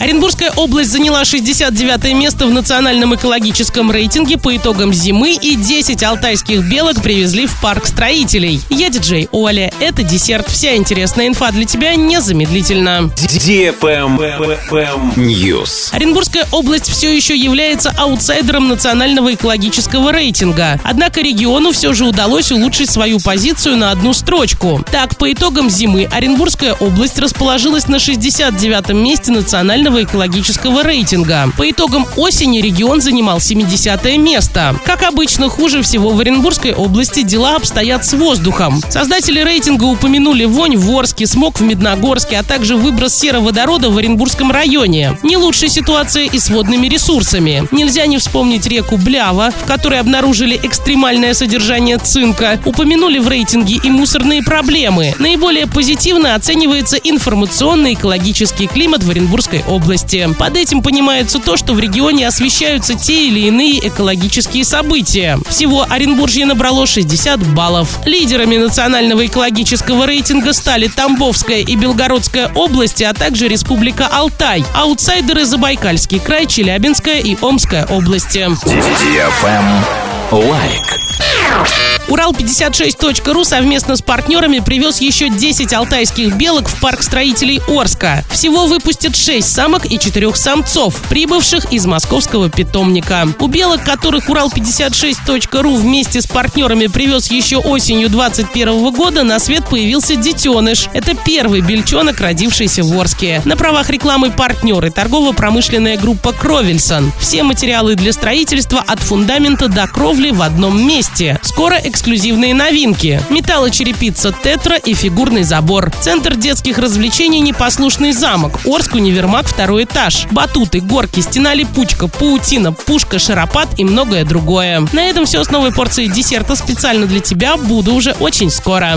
Оренбургская область заняла 69 место в национальном экологическом рейтинге по итогам зимы и 10 алтайских белок привезли в парк строителей. Я диджей Оля. Это десерт. Вся интересная инфа для тебя незамедлительно. News. Оренбургская область все еще является аутсайдером национального экологического рейтинга. Однако региону все же удалось улучшить свою позицию на одну строчку. Так, по итогам зимы Оренбургская область расположилась на 69 месте национального национального экологического рейтинга. По итогам осени регион занимал 70 место. Как обычно, хуже всего в Оренбургской области дела обстоят с воздухом. Создатели рейтинга упомянули вонь в Орске, смог в Медногорске, а также выброс сероводорода в Оренбургском районе. Не лучшая ситуация и с водными ресурсами. Нельзя не вспомнить реку Блява, в которой обнаружили экстремальное содержание цинка. Упомянули в рейтинге и мусорные проблемы. Наиболее позитивно оценивается информационный экологический климат в Оренбургской области области. Под этим понимается то, что в регионе освещаются те или иные экологические события. Всего Оренбуржье набрало 60 баллов. Лидерами национального экологического рейтинга стали Тамбовская и Белгородская области, а также Республика Алтай. Аутсайдеры Забайкальский край, Челябинская и Омская области. Лайк. Урал56.ру совместно с партнерами привез еще 10 алтайских белок в парк строителей Орска. Всего выпустят 6 самок и 4 самцов, прибывших из московского питомника. У белок, которых Урал56.ру вместе с партнерами привез еще осенью 2021 года, на свет появился детеныш. Это первый бельчонок, родившийся в Орске. На правах рекламы партнеры торгово-промышленная группа Кровельсон. Все материалы для строительства от фундамента до кровли в одном месте. Скоро эксклюзивные новинки. Металлочерепица Тетра и фигурный забор. Центр детских развлечений «Непослушный замок». Орск, универмаг, второй этаж. Батуты, горки, стена липучка, паутина, пушка, шаропат и многое другое. На этом все с новой порцией десерта специально для тебя. Буду уже очень скоро.